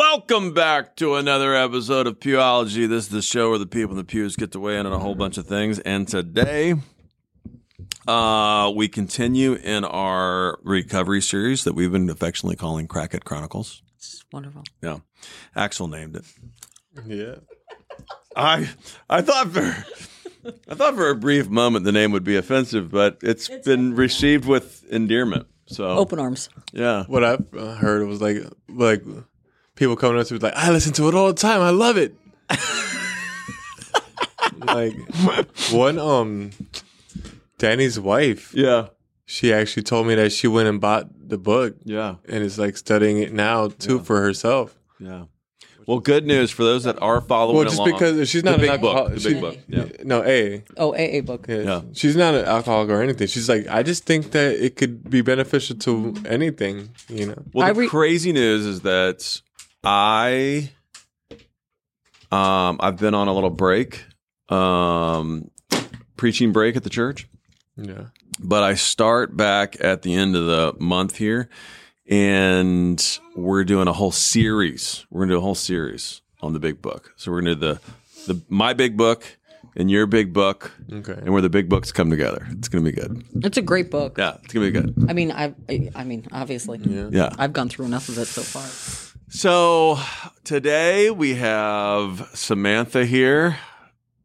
Welcome back to another episode of Pewology. This is the show where the people in the pews get to weigh in on a whole bunch of things. And today, uh, we continue in our recovery series that we've been affectionately calling Crackhead Chronicles. It's wonderful. Yeah, Axel named it. Yeah. I I thought for I thought for a brief moment the name would be offensive, but it's been received with endearment. So Open arms. yeah, What I've uh, heard was like like people coming up to me like, I listen to it all the time. I love it. like one um Danny's wife, yeah, she actually told me that she went and bought the book yeah, and is like studying it now too for herself. yeah. Well, good news for those that are following Well, just along. because she's the not big an book, alcoholic. the big she- book. Yeah, No, A. Oh, AA book. Yeah. Yeah. She's not an alcoholic or anything. She's like, I just think that it could be beneficial to anything, you know. Well, the re- crazy news is that I, um, I've been on a little break, um, preaching break at the church, Yeah. but I start back at the end of the month here, and we're doing a whole series. We're gonna do a whole series on the big book. So we're gonna do the the my big book and your big book, Okay. and where the big books come together. It's gonna be good. It's a great book. Yeah, it's gonna be good. I mean, I, I mean, obviously, Yeah. I've gone through enough of it so far. So today we have Samantha here.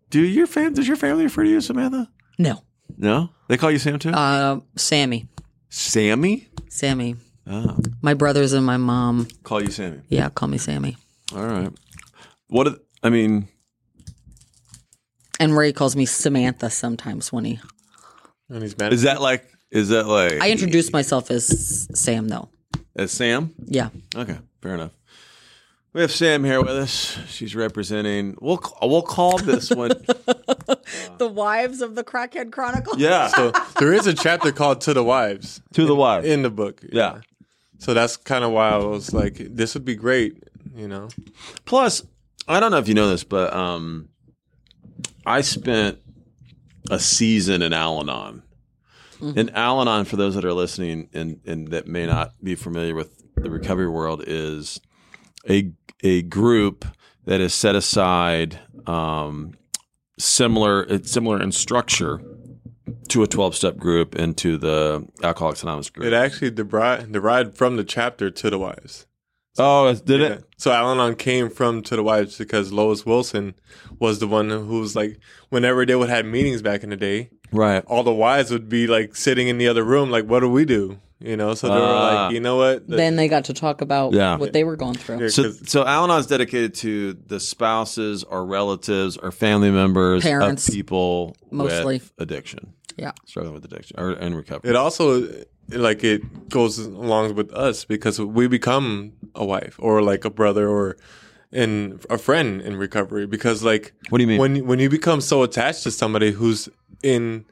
Do your fam does your family refer to you as Samantha? No, No, they call you Sam too. uh, Sammy, Sammy. Sammy. Oh, My brothers and my mom. call you Sammy. Yeah, call me Sammy. All right. What? are- I mean, And Ray calls me Samantha sometimes when he. And he's mad. is that like? Is that like? I introduce myself as Sam though. as Sam. Yeah. Okay, fair enough. We have Sam here with us. She's representing. We'll we'll call this one. The wives of the Crackhead Chronicle. Yeah, So there is a chapter called "To the Wives" to the wife. in the book. Yeah. So that's kind of why I was like, this would be great, you know. Plus, I don't know if you know this, but um, I spent a season in Al-Anon. And Al-Anon, for those that are listening and, and that may not be familiar with the recovery world, is a a group that is set aside um, similar similar in structure to a 12 step group and to the Alcoholics Anonymous group. It actually derived, derived from the chapter "To the Wives." oh, did Yeah. it? So Al-Anon came from "To the Wives" because Lois Wilson was the one who was like, whenever they would have meetings back in the day, Right. all the wives would be like sitting in the other room, like, "What do we do?" You know. So they were Ah. like, "You know what?" The- Then they got to talk about Yeah. what they were going through. Yeah, So, 'cause- so Al-Anon is dedicated to the spouses or relatives or family members Parents. of people Mostly. with addiction, Yeah. struggling with addiction or and recovery. It also like it goes along with us because we become a wife or like a brother or in a friend in recovery because like What do you mean? when when you become so attached to somebody who's in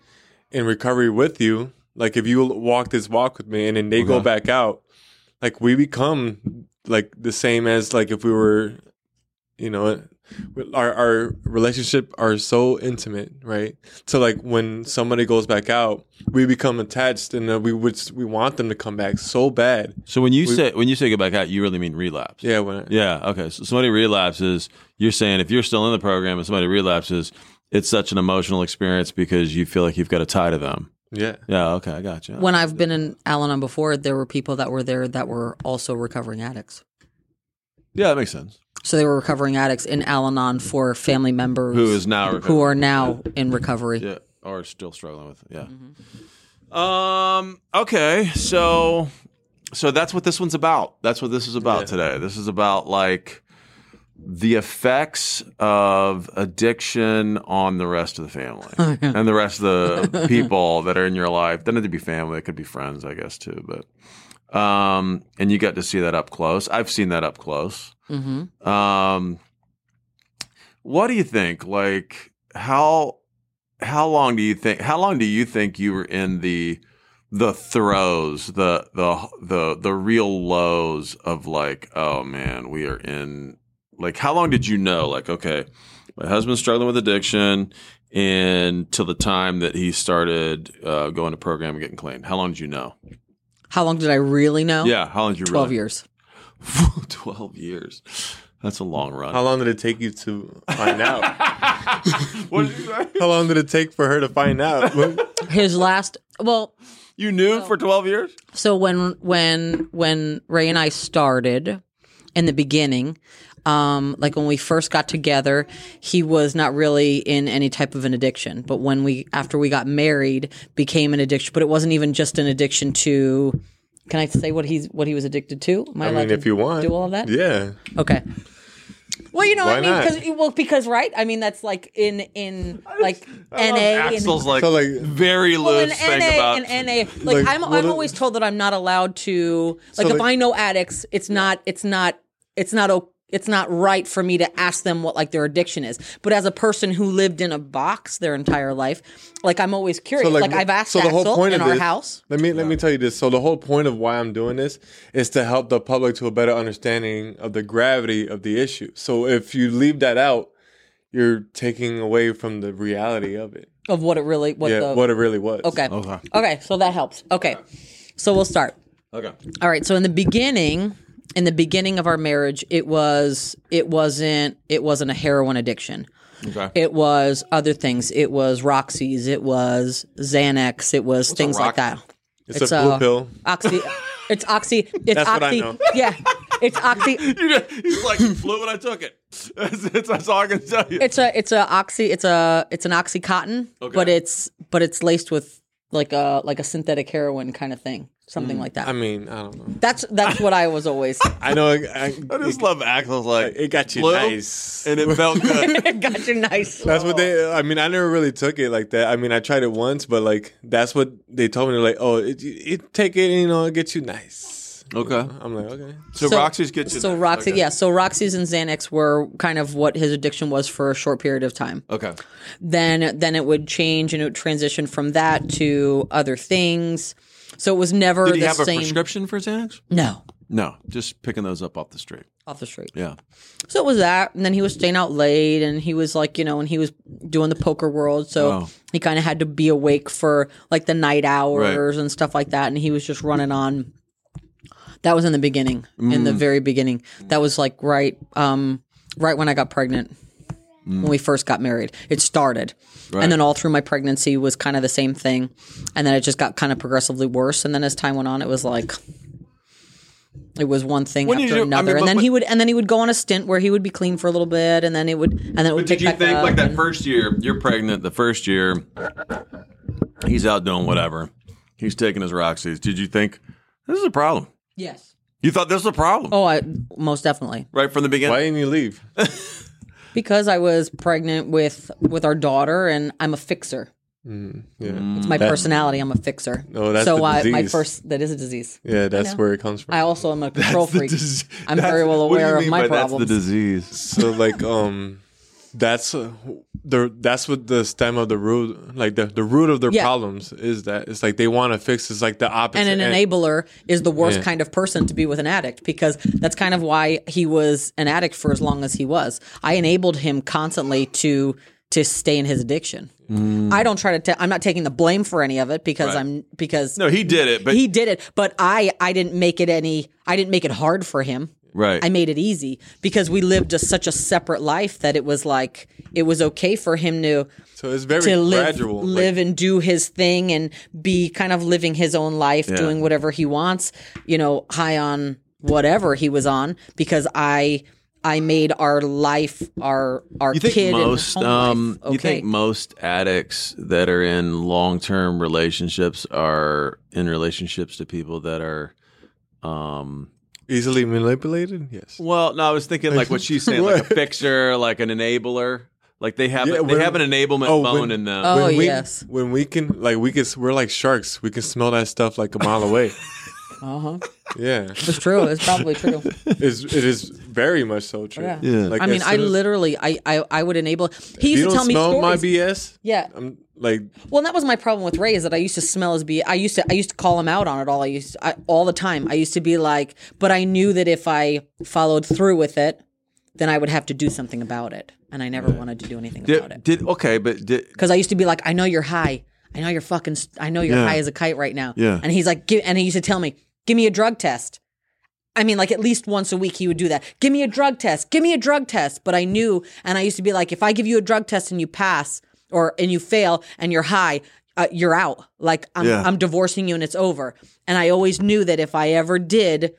in recovery with you like if you walk this walk with me and then they go back out like we become like the same as like if we were you know our our relationship are so intimate right so like when somebody goes back out we become attached and uh, we would we want them to come back so bad so when you say when you say get back out, you really mean relapse. yeah when Yeah. Okay. So somebody relapses. You're saying if you're still in the program and somebody relapses, it's such an emotional experience because you feel like you've got a tie to them. Yeah Yeah. Okay. I got you. When I've been in Al-Anon before, there were people that were there that were also recovering addicts. yeah, that makes sense. So they were recovering addicts in Al-Anon for family members Who is now who are now in recovery. Yeah, or still struggling with it. Yeah. Um. Okay. So, so that's what this one's about. That's what this is about Yeah. today. This is about like the effects of addiction on the rest of the family and the rest of the people that are in your life. Doesn't have to be family; it could be friends, I guess, too. But, um, and you got to see that up close. I've seen that up close. hmm Um, what do you think? Like how how long do you think how long do you think you were in the the throes, the the the the real lows of like, oh man, we are in like how long did you know like okay, my husband's struggling with addiction and till the time that he started uh, going to program and getting clean. How long did you know? How long did I really know? Yeah, how long did you 12 really? years. 12 years. That's a long run. How long did it take you to find out? what did you say? How long did it take for her to find out? His last, well, You knew for 12 years? so when when when Ray and I started in the beginning, um, like when we first got together, he was not really in any type of an addiction. But when we after we got married, became an addiction. But it wasn't even just an addiction to. Can I say what he's what he was addicted to? Am I, I mean, if you want, do all that? Yeah. Okay. Well, you know, Why I mean, not? because well, because right. I mean, that's like in in like NA and Axel's like, So, like- very well, loose in thing NA about. and NA, like, Like, I'm, what I'm it- always told that I'm not allowed to, like, So, if like- I know addicts, it's not, it's not, it's not, o- it's not right for me to ask them what like their addiction is. But as a person who lived in a box their entire life, like, I'm always curious. like, I've asked so the whole point in of our this, house. Let me let me tell you this. So the whole point of why I'm doing this is to help the public to a better understanding of the gravity of the issue. So if you leave that out, you're taking away from the reality of it. Of what it really, what yeah, the, what it really was. okay. Okay. Okay. So that helps. Okay. So we'll start. Okay. All right. So in the beginning, in the beginning of our marriage, it was it wasn't it wasn't a heroin addiction. Okay. It was other things. It was Roxy's. It was Xanax. It was things like that. It's, It's, a blue uh, pill. Oxy. It's oxy. It's That's what I oxy. know. Yeah. It's oxy. You just- He's like, you flew when I took it. That's, that's, that's all I can tell you. It's a it's a oxy. It's a it's an oxycontin, Okay. but it's but it's laced with like a like a synthetic heroin kind of thing, something mm. like that. I mean, I don't know. that's that's what I was always. I know. I, I, I just love Axel's like, it got you flew, nice. And it felt good. got you nice. That's what they. I mean, I never really took it like that. I mean, I tried it once, but like that's what they told me. They're like, oh, it, it take it, you know, it gets you nice. Okay. I'm like, okay. So, Roxy's gets you. So there. Roxy, Okay. yeah. So Roxy's and Xanax were kind of what his addiction was for a short period of time. Okay. Then then it would change and it would transition from that to other things. So it was never Did he the have a same. prescription for Xanax? No, No, just picking those up off the street. off the street. Yeah. So it was that, and then he was staying out late, and he was like, you know, and he was doing the poker world, so Oh. he kind of had to be awake for like the night hours and stuff like that, and he was just running on. That was in the beginning, in Mm. the very beginning. That was like right, um, right when I got pregnant. When we first got married, it started, Mm. Right. and then all through my pregnancy was kind of the same thing, and then it just got kind of progressively worse. And then as time went on, it was like it was one thing When after you- I another, mean, and then but- he would, and then he would go on a stint where he would be clean for a little bit, and then it would, and then it would But did you think like that and- first year, you're pregnant, the first year, he's out doing whatever. He's taking his Roxy's. Did you think this is a problem? Yes. You thought this was a problem Oh, I most definitely right from the beginning? Why didn't you leave? because I was pregnant with with our daughter, and I'm a fixer. Mm, yeah, It's my personality. I'm a fixer. No, that's so the I, my first that is a disease. yeah, that's where it comes from. I also am a control That's freak. dis- I'm that's- very well what do you aware of my by problems. That's the disease. so like, um, that's uh, the that's what the stem of the root, like the the root of their Yeah. problems is that it's like they want to fix. It's like the opposite. and an end. enabler is the worst Yeah. kind of person to be with an addict because that's kind of why he was an addict for as long as he was. I enabled him constantly to to stay in his addiction. I don't try to. ta- I'm not taking the blame for any of it because Right. I'm because No, he did it, but he did it. But I I didn't make it any. I didn't make it hard for him. Right. I made it easy because we lived just such a separate life that it was like it was okay for him to So it's very to live gradual. like- live and do his thing and be kind of living his own life, Yeah. doing whatever he wants, you know, high on whatever he was on because I I made our life our our you think kid most um okay. you think most addicts that are in long-term relationships are in relationships to people that are um easily manipulated. Yes. well no i was thinking like what she's saying like a What? fixer like an enabler like they have Yeah, they when- have an enablement oh, bone when- in them Oh, when we, yes. When we can, like, we can, we're like sharks. We can smell that stuff like a mile away. uh-huh. Yeah, It's true. It's probably true. it's, it is very much so true. Yeah. Yeah. Like, I mean, I literally I, I I would enable he You used to don't tell me smell my. BS. yeah. I'm like, Well, and that was my problem with Ray is that I used to smell his B. I used to I used to call him out on it all. I used I, all the time. I used to be like, but I knew that if I followed through with it, then I would have to do something about it, and I never wanted to do anything about it did okay but did because I used to be like, I know you're high. I know you're fucking. I know you're Yeah. high as a kite right now. Yeah. And he's like, "Gi-" and he used to tell me, give me a drug test. I mean, like at least once a week, he would do that. Give me a drug test. Give me a drug test. But I knew, and I used to be like, if I give you a drug test and you pass, or and you fail and you're high, uh, you're out. Like I'm, Yeah. I'm divorcing you and it's over. And I always knew that if I ever did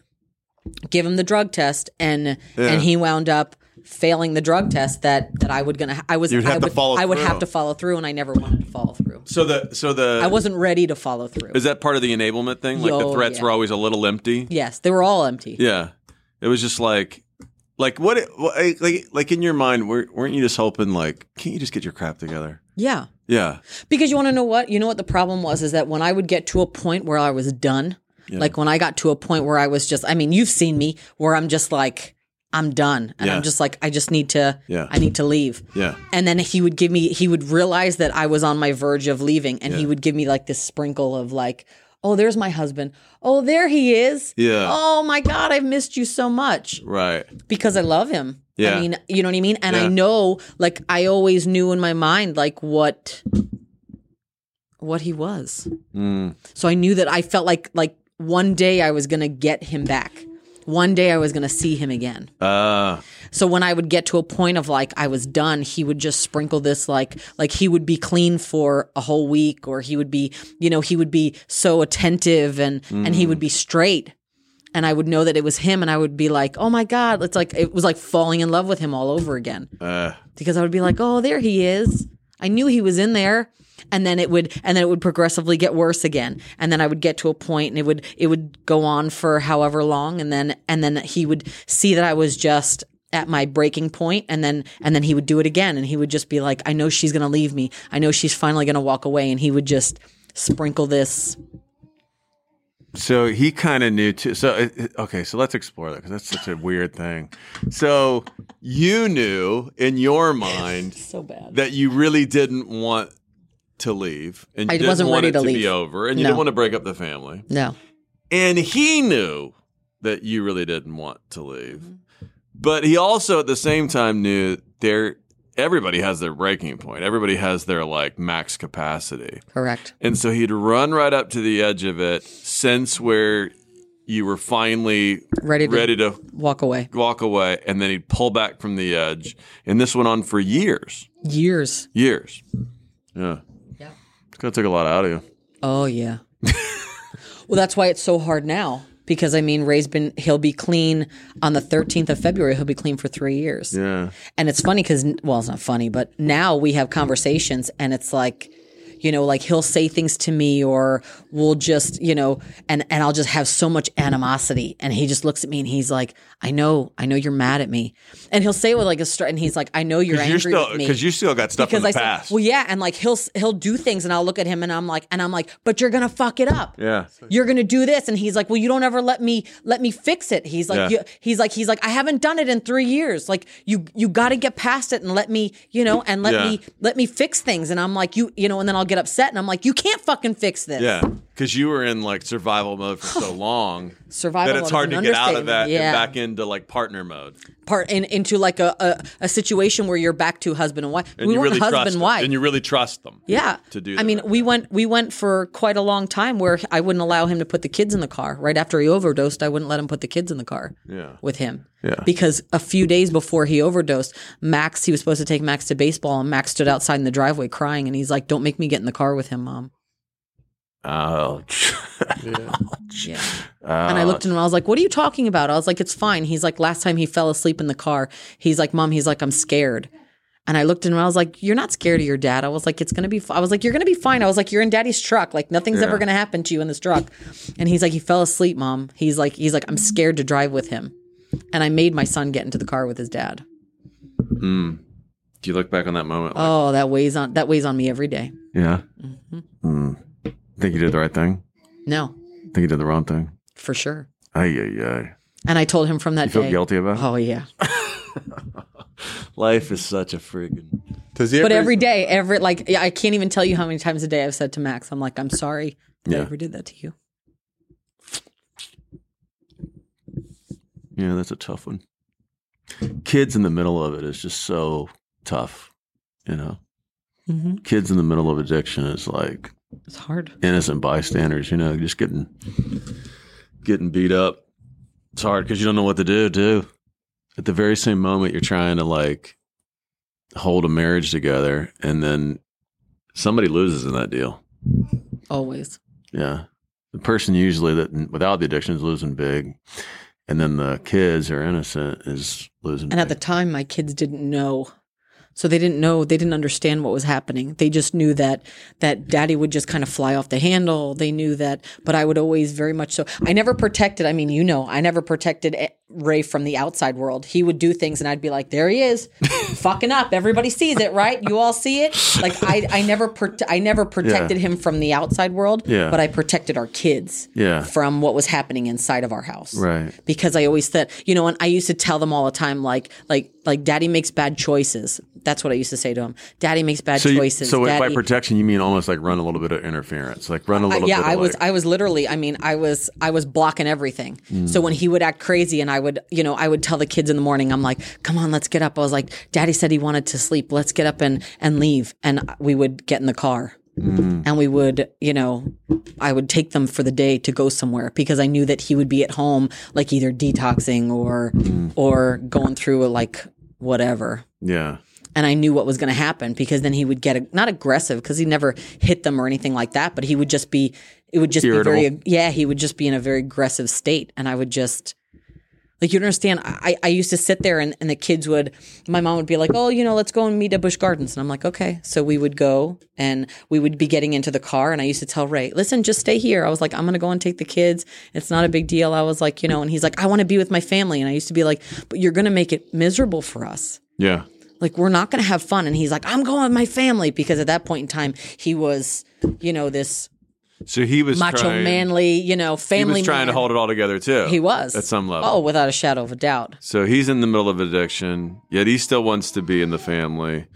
give him the drug test and Yeah. and he wound up failing the drug test, that that I would gonna I was You'd have I to would, follow I would through. have to follow through, and I never wanted to follow through. So the so the I wasn't ready to follow through. is that part of the enablement thing? Like the Yo, threats yeah. were always a little empty. yes, they were all empty. Yeah, it was just like, like what? It, what like like in your mind, were, weren't you just hoping like, can't you just get your crap together? Yeah. Yeah, Because you want to know what? You know what the problem was is that when I would get to a point where I was done, like when I got to a point where I was just, I mean, you've seen me where I'm just like, I'm done. And Yeah. I'm just like, I just need to, Yeah. I need to leave. yeah, And then he would give me, he would realize that I was on my verge of leaving and he would give me like this sprinkle of like, oh, there's my husband. Oh, there he is. Yeah. Oh my God, I've missed you so much right. because I love him. Yeah. I mean, you know what I mean? And I know, like, I always knew in my mind, like, what, what he was. Mm. So I knew that I felt like, like, one day I was going to get him back. One day I was going to see him again. Uh, So when I would get to a point of like I was done, he would just sprinkle this like like he would be clean for a whole week or he would be, you know, he would be so attentive and and he would be straight. And I would know that it was him and I would be like, "Oh my god, it's like it was like falling in love with him all over again." uh, Because I would be like, "Oh, there he is." I knew he was in there. And then it would and then it would progressively get worse again. And then I would get to a point and it would it would go on for however long and then and then he would see that I was just at my breaking point and then and then he would do it again and he would just be like I know she's going to leave me. I know she's finally going to walk away and he would just sprinkle this so he kind of knew too. So it- it- okay, so let's explore that because that's such a weird thing. So you knew in your mind so bad. that you really didn't want to leave, and you I didn't wasn't want ready it to to be over, and you No. didn't want to break up the family. No. And he knew that you really didn't want to leave. Mm-hmm. But he also at the same time knew there everybody has their breaking point. Everybody has their like max capacity. Correct. And so he'd run right up to the edge of it, sense where you were finally Ready to ready to walk away. walk away, and then he'd pull back from the edge. And this went on for years. Years. Years. Yeah. Gonna take a lot out of you. Oh yeah. well, that's why it's so hard now because I mean, Ray's been he'll be clean on the 13th of February. He'll be clean for three years. Yeah. And it's funny because well, it's not funny, but now we have conversations, and it's like. You know, like he'll say things to me, or we'll just, you know, and and I'll just have so much animosity, and he just looks at me and he's like, "I know, I know you're mad at me," and he'll say it with like a str- and he's like, "I know you're angry You're still with me because you still got stuff because in the I past. well, yeah, and like he'll he'll do things, and I'll look at him, and I'm like, and I'm like, but you're gonna fuck it up. yeah. You're gonna do this, and he's like, well, you don't ever let me let me fix it. He's like, Yeah. you, he's like, he's like, I haven't done it in three years. Like you you got to get past it and let me, you know, and let Yeah. me let me fix things. And I'm like, you you know, and then I'll get upset, and I'm like, you can't fucking fix this. Yeah, because you were in like survival mode for so long Survival that it's hard to get out of that Yeah. and back into like partner mode. Part in, into like a, a a situation where you're back to husband and wife. And we you weren't really husband trust and them. wife. and you really trust them. Yeah. to do I mean, we went we went for quite a long time where I wouldn't allow him to put the kids in the car. Right after he overdosed, I wouldn't let him put the kids in the car Yeah. with him. Yeah. Because a few days before he overdosed, Max, he was supposed to take Max to baseball and Max stood outside in the driveway crying and he's like, "Don't make me get in the car with him, mom." Ouch. Yeah. Yeah. And I looked at him and I was like, What are you talking about? I was like, It's fine. He's like, Last time he fell asleep in the car, he's like, Mom, he's like, I'm scared. And I looked at him and I was like, You're not scared of your dad. I was like, It's going to be, fi-. I was like, You're going to be fine. I was like, You're in daddy's truck. Like, nothing's ever going to happen to you in this truck. And he's like, He fell asleep, Mom. He's like, He's like, I'm scared to drive with him. And I made my son get into the car with his dad. Do you look back on that moment? Like, Oh, that weighs on, that weighs on me every day. yeah. Mm-hmm. Mm. Think you did the right thing? No, Think you did the wrong thing? for sure. Ay, ay, ay. And I told him from that You feel day. guilty about it? Oh, yeah. Life is such a friggin' Does he But every day, every like I can't even tell you how many times a day I've said to Max, I'm like, I'm sorry that I Yeah. ever did that to you. Yeah, that's a tough one. Kids in the middle of it is just so tough, you know. Mm-hmm. Kids in the middle of addiction is like It's hard. innocent bystanders, you know, just getting getting beat up. It's hard because you don't know what to do. Do at the very same moment you're trying to like hold a marriage together, and then somebody loses in that deal. Always. Yeah, the person usually that without the addiction is losing big, and then the kids are innocent is losing. And at the time, my kids didn't know. So they didn't know, they didn't understand what was happening. They just knew that, that daddy would just kind of fly off the handle. They knew that, but I would always very much so. I never protected, I mean, you know, I never protected Ray from the outside world. He would do things and I'd be like, there he is, fucking up. Everybody sees it, right? You all see it. Like I, I never, prote- I never protected him from the outside world, Yeah. but I protected our kids Yeah. from what was happening inside of our house right. because I always said, you know, and I used to tell them all the time, like, like, like, Daddy makes bad choices. That's what I used to say to him. Daddy makes bad So, you, choices. so by protection, you mean almost like run a little bit of interference, like run a I- little. yeah, bit of I was, like- I was literally, I mean, I was, I was blocking everything. Hmm. So when he would act crazy, and I would, you know, I would tell the kids in the morning, I'm like, "Come on, let's get up." I was like, "Daddy said he wanted to sleep. Let's get up and and leave." And we would get in the car. Mm. And we would, you know, I would take them for the day to go somewhere because I knew that he would be at home, like either detoxing or, mm. or going through like whatever yeah. and I knew what was going to happen because then he would get not aggressive because he never hit them or anything like that, but he would just be it would just Irritable. be very yeah he would just be in a very aggressive state, and I would just like you understand. I I used to sit there and, and the kids would my mom would be like oh you know let's go and meet at Busch Gardens. And I'm like okay. So we would go and we would be getting into the car and I used to tell Ray listen just stay here. I was like I'm gonna go and take the kids. It's not a big deal. I was like you know and he's like I want to be with my family. And I used to be like but you're gonna make it miserable for us. Yeah. like we're not going to have fun. And he's like i'm going with my family. Because at that point in time he was you know this So he was macho trying, manly you know family. He was trying to hold it all together too. he was at some level. oh without a shadow of a doubt So he's in the middle of addiction, yet he still wants to be in the family.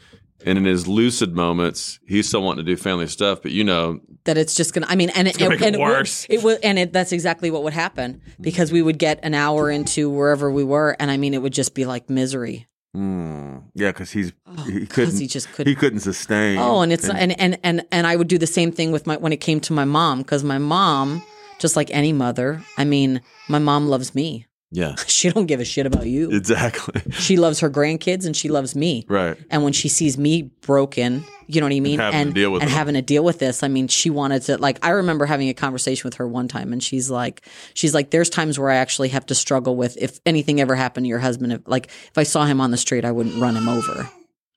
And in his lucid moments, he's still wanting to do family stuff. But you know, that it's just gonna i mean and it, it and worse. it, would, it was and it, that's exactly what would happen because we would get an hour into wherever we were and i mean it would just be like misery mm, yeah, because he's he 'cause couldn't he just couldn't he couldn't sustain. Oh, and it's and and and and I would do the same thing with my when it came to my mom because my mom, just like any mother, I mean, my mom loves me. Yeah, She don't give a shit about you. exactly. She loves her grandkids and she loves me. right. And when she sees me broken, you know what I mean, having to and deal with and having to deal with this, I mean, she wanted to like. I remember having a conversation with her one time, and she's like, she's like, there's times where I actually have to struggle with if anything ever happened to your husband. If, like if I saw him on the street, I wouldn't run him over.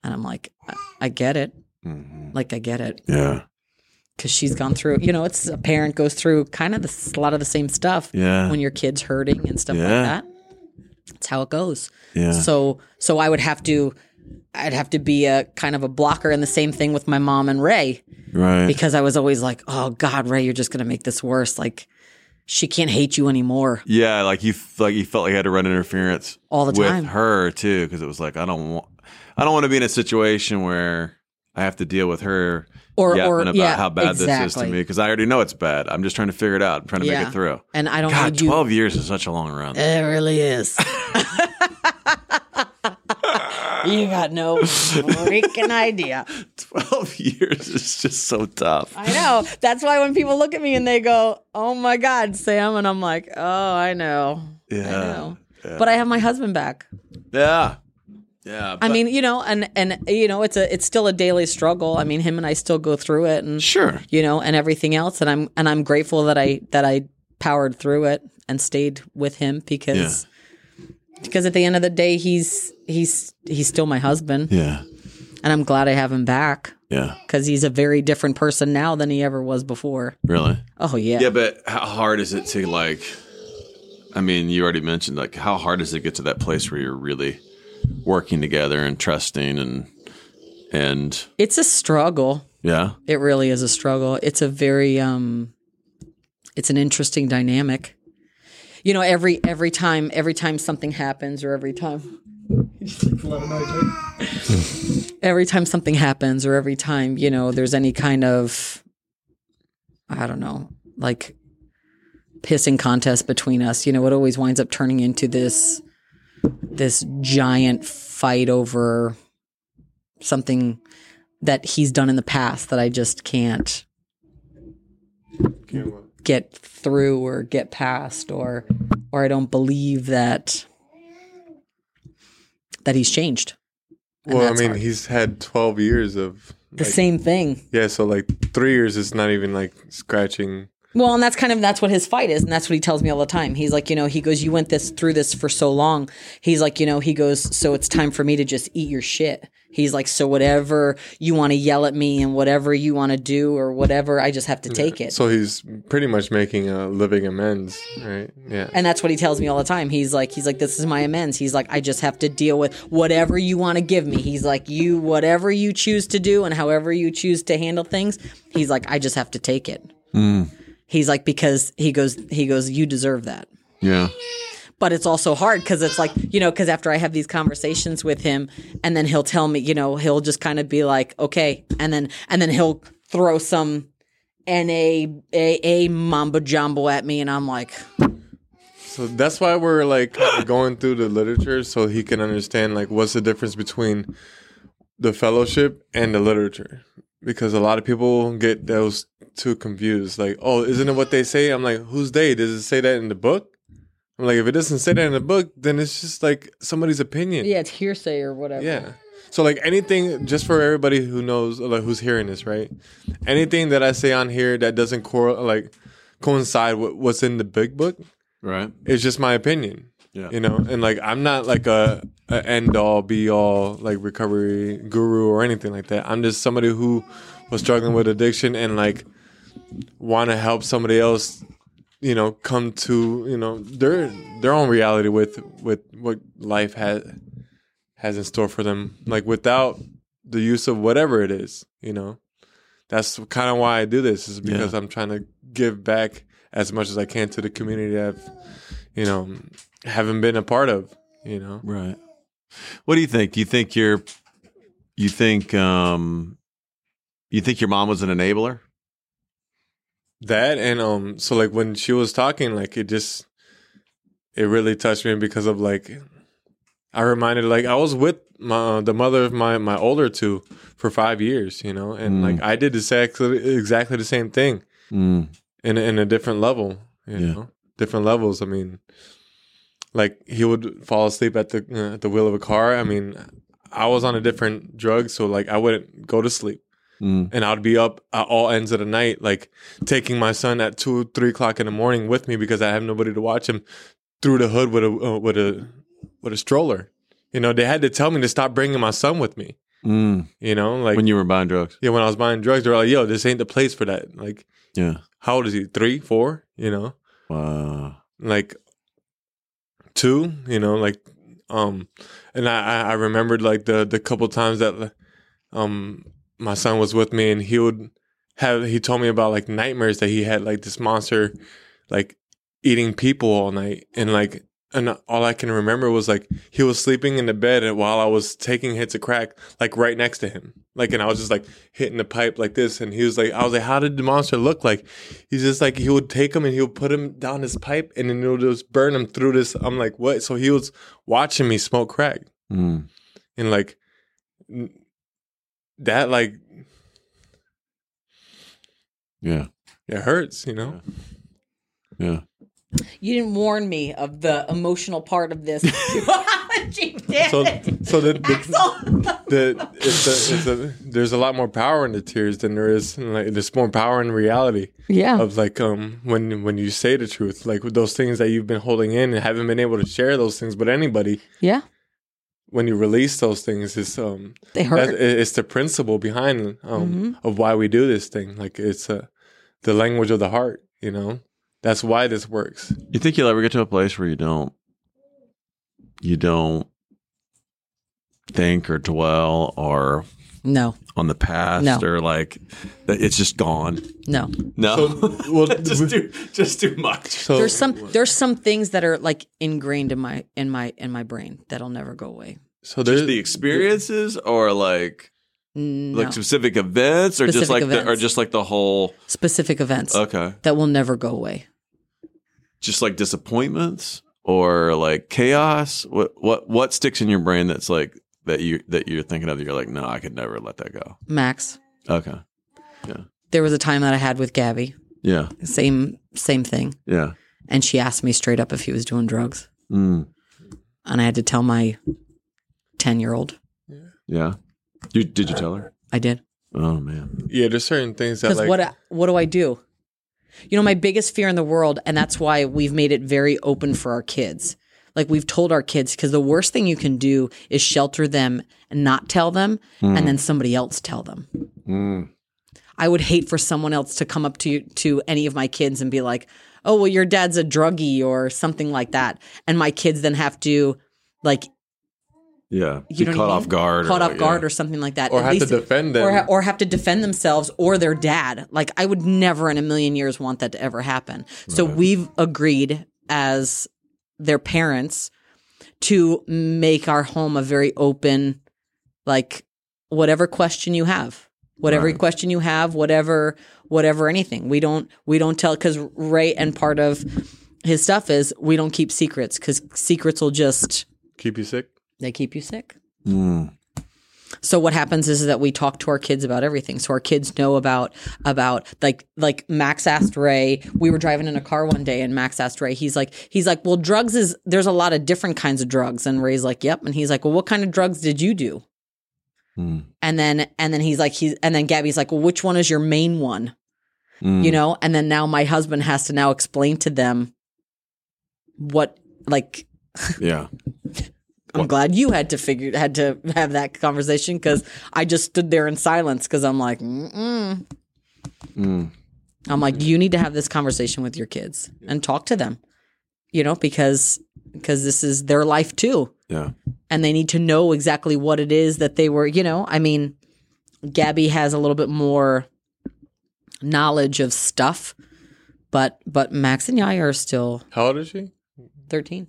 And I'm like, I, I get it. Mhm. Like I get it Yeah. Because she's gone through. You know, it's a parent goes through kind of this, a lot of the same stuff Yeah. when your kid's hurting and stuff Yeah. like that. It's how it goes. Yeah. So so I would have to I'd have to be a kind of a blocker and the same thing with my mom and Ray right. because I was always like, "Oh god, Ray, you're just going to make this worse. Like she can't hate you anymore." yeah, like you like you felt like you had to run interference All the with time. her too, because it was like I don't want I don't want to be in a situation where I have to deal with her Or yapping or about yeah, how bad this is to me because I already know it's bad. I'm just trying to figure it out. I'm trying to Yeah. make it through. And I don't God, need you. twelve years is such a long run. It really is. you got no freaking idea. Twelve years is just so tough. I know. That's why when people look at me and they go, "Oh my God, Sam," and I'm like, "Oh, I know, I Yeah. know," but I have my husband back. Yeah, yeah. I mean, you know, and and you know, it's a it's still a daily struggle. I mean, him and I still go through it, and sure. you know, and everything else, and I'm and I'm grateful that I that I powered through it and stayed with him because because at the end of the day, he's he's he's still my husband, Yeah, and I'm glad I have him back yeah. because he's a very different person now than he ever was before. Really. Oh yeah, Yeah, but how hard is it to like? I mean, you already mentioned like how hard does it get to that place where you're really working together and trusting and and it's a struggle. yeah, It really is a struggle. It's a very um it's an interesting dynamic. You know, every every time every time something happens or every time every time something happens or every time, you know, there's any kind of I don't know, like pissing contest between us, you know, it always winds up turning into this this giant fight over something that he's done in the past that I just can't get through or get past or or I don't believe that that he's changed. And well, I mean, hard. he's had 12 years of. the like- same thing. Yeah, so like three years is not even like scratching. Well, and that's kind of that's what his fight is, and that's what he tells me all the time. He's like, you know, he goes, "You went this through this for so long." He's like, you know, he goes, "So it's time for me to just eat your shit." He's like, "So whatever you want to yell at me and whatever you want to do or whatever, I just have to take it." So he's pretty much making a living amends, right? Yeah. And that's what he tells me all the time. He's like, he's like, this is my amends. He's like, I just have to deal with whatever you want to give me. He's like, you, whatever you choose to do and however you choose to handle things. He's like, I just have to take it. Hmm. He's like, because he goes, he goes, you deserve that. Yeah. But it's also hard because it's like, you know, because after I have these conversations with him and then he'll tell me, you know, he'll just kind of be like, okay. And then, and then he'll throw some NA, a, a mamba jumbo at me. And I'm like, So that's why we're like going through the literature so he can understand like what's the difference between the fellowship and the literature. Because a lot of people get those too confused. Like, oh, isn't it what they say? I'm like, who's they? Does it say that in the book? I'm like, if it doesn't say that in the book, then it's just like somebody's opinion. yeah, it's hearsay or whatever. Yeah. So like anything, just for everybody who knows, like who's hearing this, right? Anything that I say on here that doesn't cor- like coincide with what's in the big book, Right. it's just my opinion. Yeah. You know, and like I'm not like a, a end all be all like recovery guru or anything like that. I'm just somebody who was struggling with addiction and like want to help somebody else, you know, come to you know their their own reality with with what life has has in store for them. Like without the use of whatever it is, you know. That's kind of why I do this is because I'm trying to give back as much as I can to the community I've, you know, haven't been a part of, you know. Right. What do you think? Do you think you're you think um you think your mom was an enabler? That and um so like when she was talking like it just it really touched me because of like I reminded like I was with my the mother of my my older two for 5 years, you know, and Mm. like I did exactly exactly the same thing Mm. in a- in a different level, you Yeah. know. Different levels. I mean like he would fall asleep at the uh, at the wheel of a car. I mean, I was on a different drug so like I wouldn't go to sleep Mm. and I'd be up at all ends of the night, like taking my son at two, three o'clock in the morning with me because I have nobody to watch him through the hood with a uh, with a with a stroller. You know, they had to tell me to stop bringing my son with me. Mm. You know, like When you were buying drugs. yeah, when I was buying drugs, they were like, "Yo, this ain't the place for that." Like, Yeah. how old is he? Three, four? You know, Wow. like two. You know, like um, and I I remembered like the the couple times that um my son was with me and he would have he told me about like nightmares that he had like this monster like eating people all night and like and all I can remember was like he was sleeping in the bed and while I was taking hits of crack like right next to him. Like and I was just like hitting the pipe like this and he was like I was like how did the monster look? Like he's just like he would take him and he would put him down his pipe and then it would just burn him through this. I'm like what? So he was watching me smoke crack. Mm. and like that like Yeah. it hurts you know? Yeah. You didn't warn me of the emotional part of this. you did. so so the, the, Axel. the it's a, it's a, there's a lot more power in the tears than there is like there's more power in reality yeah. of like um when when you say the truth like with those things that you've been holding in and haven't been able to share those things with anybody Yeah. when you release those things it's um They that, hurt. it's the principle behind um Mhm. of why we do this thing like it's uh, the language of the heart you know that's why this works You think you'll ever get to a place where you don't you don't think or dwell or no. on the past No. or like it's just gone? No. No. So, well, just too just too much. so There's some there's some things that are like ingrained in my in my in my brain that'll never go away. so there's Just the experiences or like No. like specific events or just Specific like the, or just like the whole Specific events okay. that will never go away. Just like disappointments or like chaos? What what what sticks in your brain that's like that you that you're thinking of that you're like, no, I could never let that go. Max. Okay. Yeah. There was a time that I had with Gabby. Yeah. Same same thing. Yeah. and she asked me straight up if he was doing drugs, Mm. and I had to tell my ten year old. Yeah. You, did you tell her? I did. Oh man. Yeah, there's certain things that Because like what what do I do? You know, my biggest fear in the world, and that's why we've made it very open for our kids. Like we've told our kids, because the worst thing you can do is shelter them and not tell them, and then somebody else tell them. Mm. I would hate for someone else to come up to to any of my kids and be like, "Oh, well, your dad's a druggie" or something like that, and my kids then have to like Yeah. you Be know caught what I off guard. caught or off guard yeah. or something like that, or At have to defend them. or ha- or have to defend themselves or their dad. Like I would never in a million years want that to ever happen. So we've agreed as their parents to make our home a very open like whatever question you have. Whatever Right. question you have, whatever whatever anything. We don't we don't tell cuz Ray and part of his stuff is we don't keep secrets cuz secrets will just keep you sick. They keep you sick. Mm. So what happens is that we talk to our kids about everything. So our kids know about about like like Max asked Ray. We were driving in a car one day, and Max asked Ray. He's like he's like, well, drugs is there's a lot of different kinds of drugs, and Ray's like, yep. And he's like, well, what kind of drugs did you do? Mm. And then and then he's like he's and then Gabby's like, well, which one is your main one? Mm. You know. And then now my husband has to now explain to them what like Yeah. I'm glad you had to figure had to have that conversation because I just stood there in silence because I'm like, Mm-mm. Mm. I'm like, you need to have this conversation with your kids and talk to them, you know, because because this is their life too, Yeah. and they need to know exactly what it is that they were. You know, I mean, Gabby has a little bit more knowledge of stuff, but but Max and Yaya are still How old is she? 13.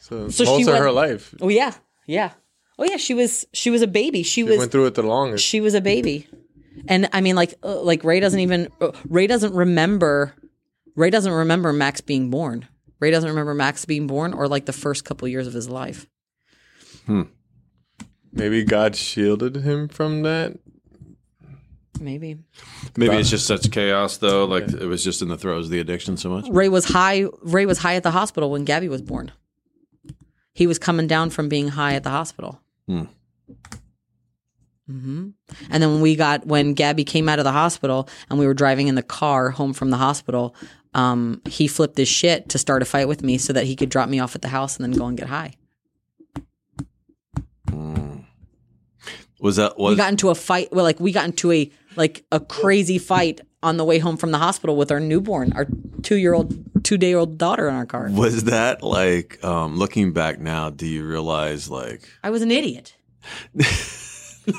So, So most she of went- her life. Oh yeah, yeah. Oh yeah, she was she was a baby. She She was went through it the longest. she was a baby and i mean like uh, like ray doesn't even uh, ray doesn't remember ray doesn't remember max being born ray doesn't remember max being born or like the first couple years of his life Hmm. Maybe God shielded him from that. maybe Maybe it's just such chaos though. Like it was just in the throes of the addiction so much. ray was high ray was high at the hospital when gabby was born he was coming down from being high at the hospital. Hmm. hmm and then when we got when gabby came out of the hospital and we were driving in the car home from the hospital um, he flipped his shit to start a fight with me so that he could drop me off at the house and then go and get high. Was that we got into a fight well like we got into a like a crazy fight on the way home from the hospital with our newborn our two year old two day old daughter in our car. Was that like um looking back now, do you realize like i was an idiot.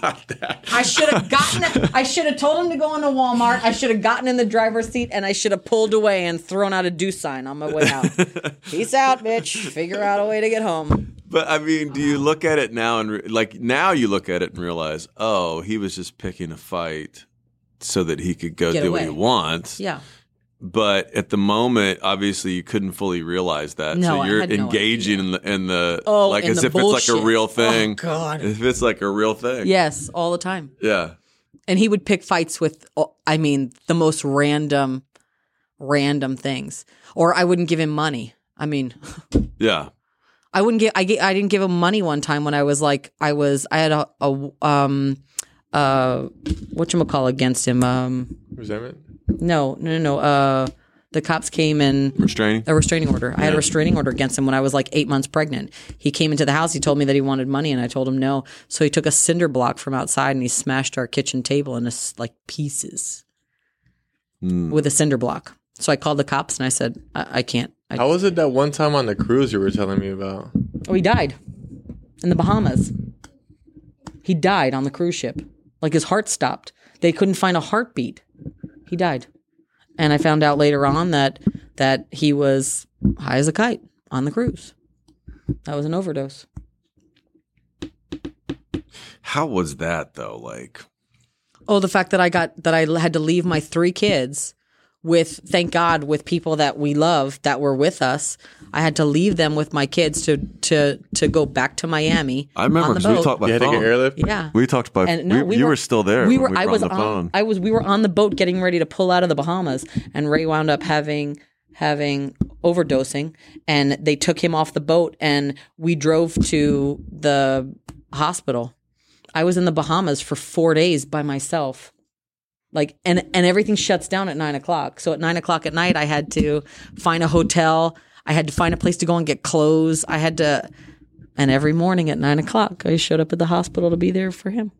Not that. i should have gotten it i should have told him to go into walmart. I should have gotten in the driver's seat and i should have pulled away and thrown out a do sign on my way out. Peace out bitch. Figure out a way to get home. But I mean, do you look at it now and re- like now you look at it and realize, oh, he was just picking a fight so that he could go Get do what he wants. yeah But at the moment, obviously, you couldn't fully realize that. No, so you're had no engaging in the in the Oh, like in as the if it's like a real thing. Oh, God. If it's like a real thing. yes all the time Yeah. and he would pick fights with uh, i mean the most random random things or i wouldn't give him money i mean Yeah. i wouldn't give i, ga- I didn't give him money one time when i was like i was i had a, a um uh what you call against him um Resentment. No no no no uh the cops came and Restraining. a restraining order. I had a restraining order against him when I was like eight months pregnant. He came into the house. He told me that he wanted money, and I told him no. So he took a cinder block from outside and he smashed our kitchen table into like pieces Hmm. with a cinder block. So I called the cops and I said, I, I can't. I, How was it that one time on the cruise you were telling me about? oh, he died in the Bahamas. He died on the cruise ship. Like his heart stopped. They couldn't find a heartbeat. He died. And I found out later on that that he was high as a kite on the cruise. That was an overdose. How was that though? Like, Oh, the fact that I got that I had to leave my three kids with thank God with people that we love that were with us. I had to leave them with my kids to to to go back to Miami. I remember on the 'cause we boat. talked by You had to phone. get airlift. Yeah. We talked by. And no, we, we you were, were still there. We when were. We I were was on the phone. I was. We were on the boat getting ready to pull out of the Bahamas, and Ray wound up having having overdosing and they took him off the boat and we drove to the hospital. I was in the Bahamas for four days by myself. Like and and everything shuts down at nine o'clock. So at nine o'clock at night I had to find a hotel. I had to find a place to go and get clothes. I had to and every morning at nine o'clock I showed up at the hospital to be there for him.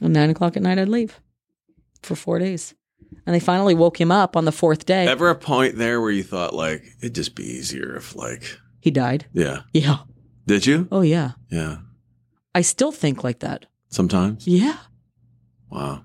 And nine o'clock at night I'd leave for four days. And they finally woke him up on the fourth day. Ever a point there where you thought like it'd just be easier if like he died. yeah. Yeah. Did you? Oh yeah. Yeah. I still think like that. Sometimes. Yeah. Wow.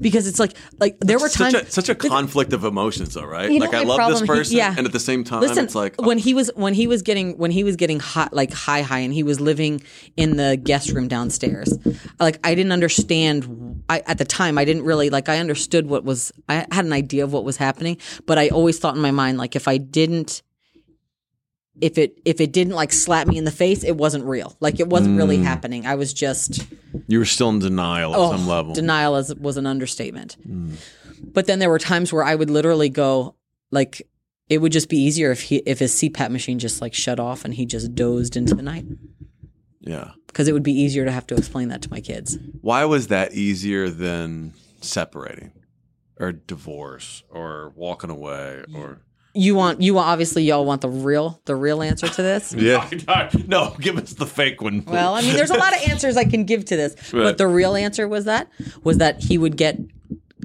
Because it's like like there were such a, such a conflict of emotions, though, right? You know like I love problem? this He- person, yeah. and at the same time, Listen, it's like when uh, he was when he was getting when he was getting hot like high high and he was living in the guest room downstairs. Like I didn't understand I, at the time. I didn't really like. I understood what was. I had an idea of what was happening, but I always thought in my mind like if I didn't, if it if it didn't like slap me in the face, it wasn't real. Like it wasn't really mm. happening. I was just you were still in denial at Oh, some level. Denial is, was an understatement. Mm. But then there were times where I would literally go like it would just be easier if he if his CPAP machine just like shut off and he just dozed into the night yeah. because it would be easier to have to explain that to my kids. Why was that easier than separating, or divorce, or walking away, or? You want you obviously y'all want the real the real answer to this. Yeah. no, give us the fake one. Well, I mean, there's a lot of answers I can give to this, Right. but the real answer was that was that he would get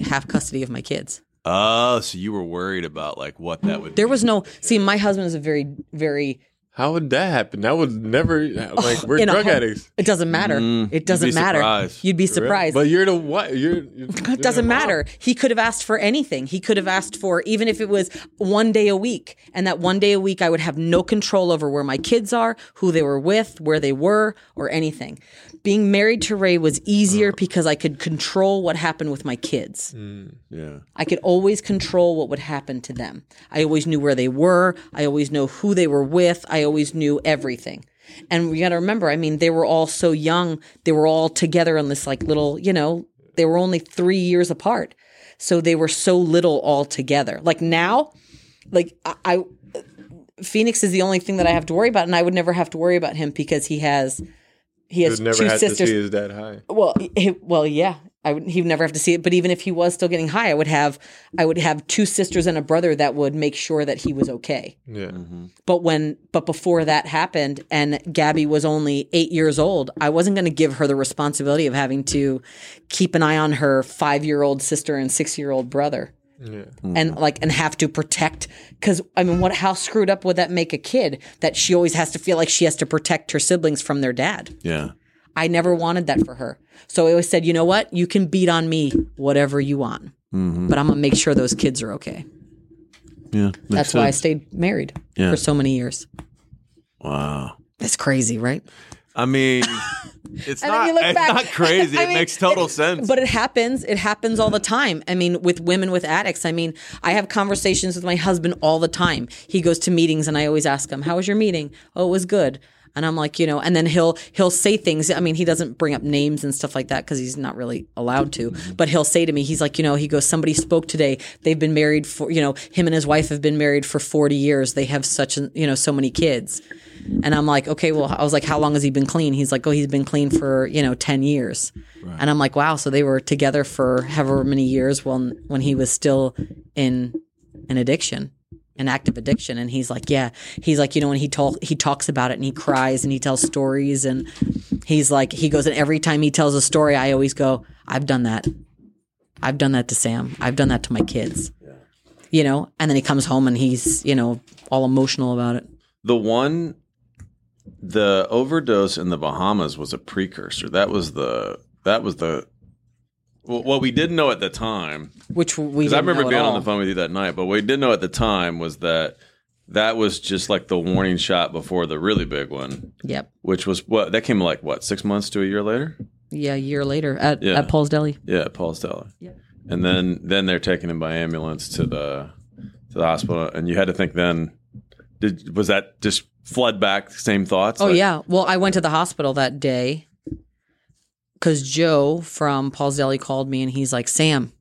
half custody of my kids. Oh, so you were worried about like what that would. There was no see. My husband is a very very How would that happen? That would never like we're in a drug home- addicts. It doesn't matter. Mm, it doesn't you'd be matter. surprised. You'd be surprised. But you're the what? You're, you're It doesn't matter. He could have asked for anything. He could have asked for even if it was one day a week. And that one day a week, I would have no control over where my kids are, who they were with, where they were, or anything. Being married to Ray was easier uh. because I could control what happened with my kids. Mm. Yeah. I could always control what would happen to them. I always knew where they were. I always knew who they were with. I always knew everything. And we got to remember, I mean, they were all so young. They were all together in this like little, you know, they were only three years apart. So they were so little all together. Like now, like I, I Phoenix is the only thing that I have to worry about, and I would never have to worry about him because he has he has never two had sisters. to see his dad high. Well, he, well, yeah. I would, he would never have to see it. But even if he was still getting high, I would have, I would have two sisters and a brother that would make sure that he was okay. Yeah. Mm-hmm. But when, but before that happened, and Gabby was only eight years old, I wasn't going to give her the responsibility of having to keep an eye on her five year old sister and six year old brother Yeah. and like and have to protect because i mean what how screwed up would that make a kid that she always has to feel like she has to protect her siblings from their dad Yeah. I never wanted that for her. So I always said, you know what? You can beat on me whatever you want, mm-hmm. but I'm gonna make sure those kids are okay. Yeah. That's why I stayed married Yeah. for so many years. Wow. That's crazy, right? I mean, it's And not. It's back- not crazy. I it makes total it- sense. But it happens. It happens all the time. I mean, with women with addicts. I mean, I have conversations with my husband all the time. He goes to meetings, and I always ask him, "How was your meeting?" "Oh, it was good." And I'm like, you know, and then he'll he'll say things. I mean, he doesn't bring up names and stuff like that because he's not really allowed to. Mm-hmm. But he'll say to me, he's like, you know, he goes, somebody spoke today. They've been married for, you know, him and his wife have been married for 40 years. They have such, an, you know, so many kids. And I'm like, okay, well, I was like, how long has he been clean? He's like, oh, he's been clean for, you know, 10 years. And I'm like, wow. So they were together for however many years when, when he was still in an addiction, an active addiction. And he's like, yeah, he's like, you know, when he talk, he talks about it and he cries and he tells stories and he's like, he goes, and every time he tells a story, I always go, I've done that. I've done that to Sam. I've done that to my kids. You know, and then he comes home and he's, you know, all emotional about it. the one, the overdose in the Bahamas was a precursor. That was the. That was the. Well, what we didn't know at the time, Which we because I remember at being on the phone with you that night, but what we didn't know at the time was that that was just like the warning shot before the really big one, Yep. which was what that came like what six months to a year later. Yeah, a year later at, Yeah. at Paul's Deli. Yeah, Paul's Deli. Yeah. And then then they're taking him by ambulance to the to the hospital, and you had to think then, did was that just flood back same thoughts? Oh Like, yeah. Well, I went to the hospital that day because Joe from Paul's Deli called me and he's like, "Sam,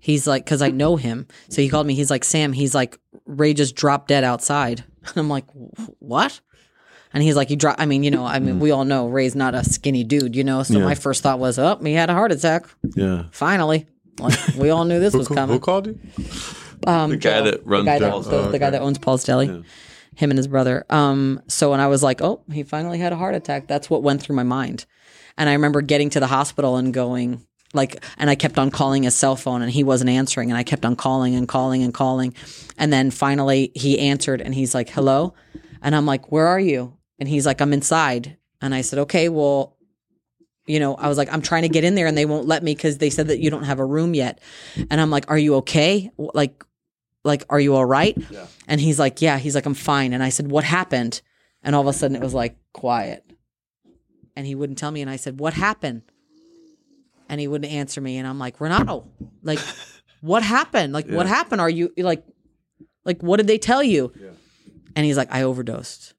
He's like, because I know him. So he called me. He's like, Sam, he's like, Ray just dropped dead outside. And I'm like, what? And he's like, he dropped. I mean, you know, I mean, we all know Ray's not a skinny dude, you know. So Yeah. my first thought was, oh, he had a heart attack. Yeah. Finally. Like, we all knew this was coming. who called you? Um, The guy Joe, that runs the guy that, Paul's the, Deli. the guy that owns Paul's Deli, him and his brother. Um, so when I was like, oh, he finally had a heart attack. That's what went through my mind. And I remember getting to the hospital and going like, and I kept on calling his cell phone and he wasn't answering. And I kept on calling and calling and calling. And then finally he answered and he's like, hello. And I'm like, where are you? And he's like, I'm inside. And I said, okay, well, you know, I was like, I'm trying to get in there and they won't let me because they said that you don't have a room yet. And I'm like, are you okay? Like, like, are you all right? Yeah. And he's like, yeah. He's like, I'm fine. And I said, what happened? And all of a sudden it was like quiet. And he wouldn't tell me. And I said, what happened? And he wouldn't answer me. And I'm like, Renato, like, what happened? Like, what happened? Are you like, like, what did they tell you? Yeah. And he's like, I overdosed.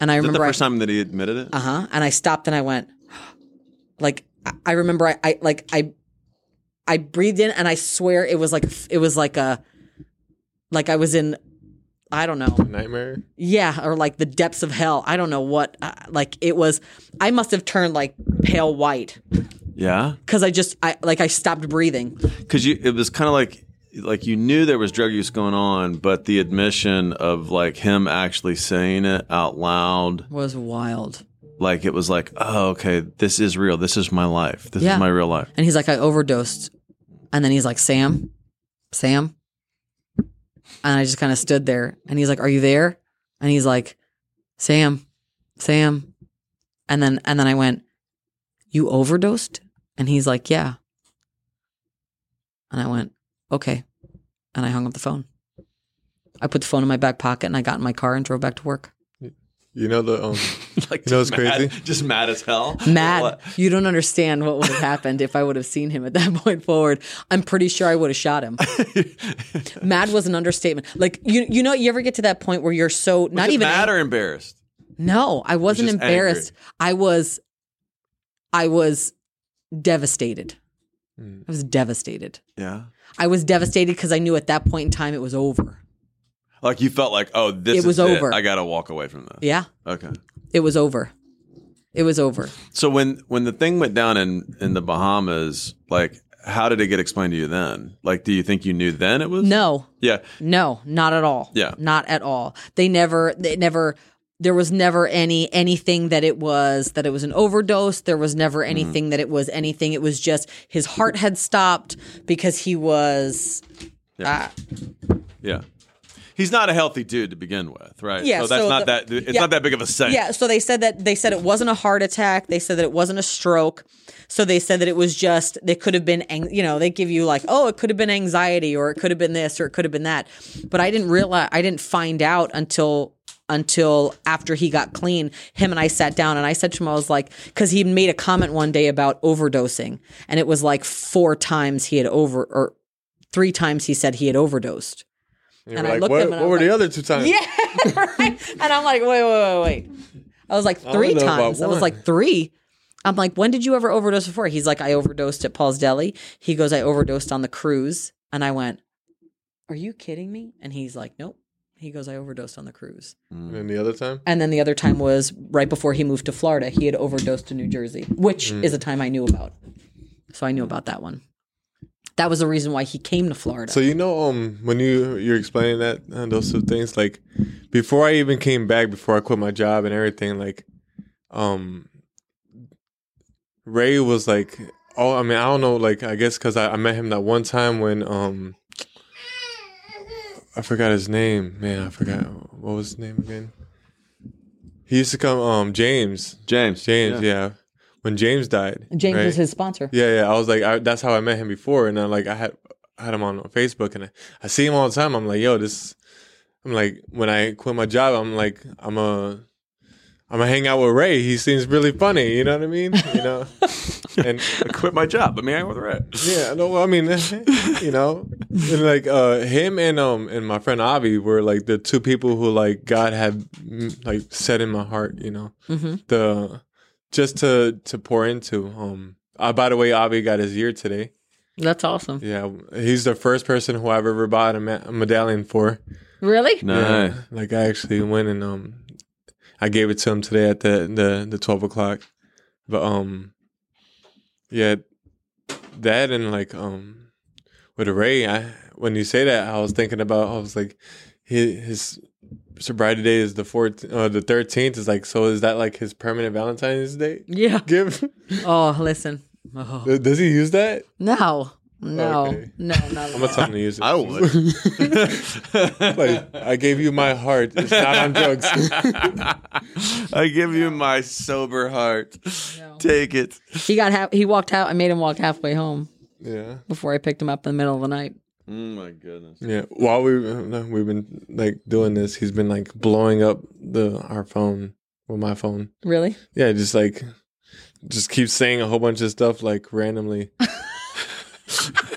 And I Is that the remember I- first time that he admitted it? uh huh. And I stopped and I went, like, I- I remember I, I, like, I, I breathed in and I swear it was like, it was like a, like I was in, I don't know. Nightmare. Yeah. Or like the depths of hell. I don't know what, uh, like it was, I must have turned like pale white Yeah. because I just, I, like I stopped breathing. Because you, it was kind of like, like you knew there was drug use going on, but the admission of like him actually saying it out loud, was wild. like it was like, oh, okay, this is real. This is my life. This Yeah. is my real life. And he's like, I overdosed. And then he's like, Sam, Sam. And I just kind of stood there. And he's like, Are you there? And he's like, Sam, Sam. And then and then I went, You overdosed? And he's like, Yeah. And I went, Okay. And I hung up the phone. I put the phone in my back pocket and I got in my car and drove back to work. You know the um. like, You know what's just mad- crazy? Just mad as hell. Mad. What? You don't understand what would have happened if I would have seen him at that point forward. I'm pretty sure I would have shot him. Mad was an understatement. Like you, you know, you ever get to that point where you're so not Was it even mad ang- or embarrassed? no, I wasn't just embarrassed. I was, I was devastated. Mm. I was devastated. Yeah. I was devastated because I knew at that point in time it was over. Like you felt like, oh, this It is was over. I got to walk away from this. Yeah, Okay. it was over. It was over. So when when the thing went down in in the Bahamas, like how did it get explained to you then? Like, do you think you knew then it was? No, Yeah. No, not at all. Yeah. Not at all. They never they never there was never any anything that it was that it was an overdose. There was never Mm-hmm. anything that it was anything. It was just his heart had stopped because he was Yeah. uh, Yeah. He's not a healthy dude to begin with, right? Yeah, So that's so not the- that. It's yeah. not that big of a saying. yeah, so they said that they said it wasn't a heart attack. They said that it wasn't a stroke. So they said that it was just they could have been you know, they give you like, "Oh, it could have been anxiety or it could have been this or it could have been that." But I didn't realize I didn't find out until until after he got clean. Him and I sat down and I said to him I was like cuz he made a comment one day about overdosing and it was like four times he had over or three times he said he had overdosed. You're And I like, looked what, at him and what were the other two times? Yeah, right. And I'm like, wait, wait, wait, wait. I was like three about times. I was like three. I'm like, when did you ever overdose before? He's like, I overdosed at Paul's Deli. He goes, I overdosed on the cruise. And I went, Are you kidding me? And he's like, Nope. He goes, I overdosed on the cruise. And then the other time? And then the other time was right before he moved to Florida. He had overdosed to New Jersey, which Mm. is a time I knew about. So I knew about that one. That was the reason why he came to Florida. So you know, um, when you you're explaining that uh, those two things, like before I even came back, before I quit my job and everything, like, um, Ray was like, oh, I mean, I don't know, like, I guess because I, I met him that one time when, um, I forgot his name, man, I forgot what was his name again. He used to come, um, James, James. James, yeah, when James died, James right? was his sponsor. Yeah, yeah. I was like, I, that's how I met him before, and I like I had I had him on Facebook, and I, I see him all the time. I'm like, yo, this. I'm like, when I quit my job, I'm like, I'm a, I'm gonna hang out with Ray. He seems really funny. You know what I mean? You know, and I quit my job. I mean, I with Red. yeah, no, I mean, you know, and like uh, him and um and my friend Avi were like the two people who like God had like set in my heart. You know, hmm the just to to pour into. Um, uh, by the way, Avi got his year today. That's awesome. Yeah, he's the first person who I've ever bought a, ma- a medallion for. Really? Nice. Yeah, like I actually went and um, I gave it to him today at the the the twelve o'clock. But um, yeah, that and like um, with Ray, I when you say that, I was thinking about I was like, his, his sobriety day is the fourth, uh, the thirteenth is like, so is that like his permanent Valentine's Day Yeah. gift? Oh, listen. Oh. Does he use that? No. No. Okay. No, not I'm at gonna all. tell him to use it. I would. like I gave you my heart. It's not on drugs. I give you my sober heart. No. Take it. He got half, he walked out. I made him walk halfway home yeah. before I picked him up in the middle of the night. Oh my goodness. Yeah, while we we've been like doing this, he's been like blowing up the our phone with my phone. Really? Yeah, just like just keeps saying a whole bunch of stuff like randomly.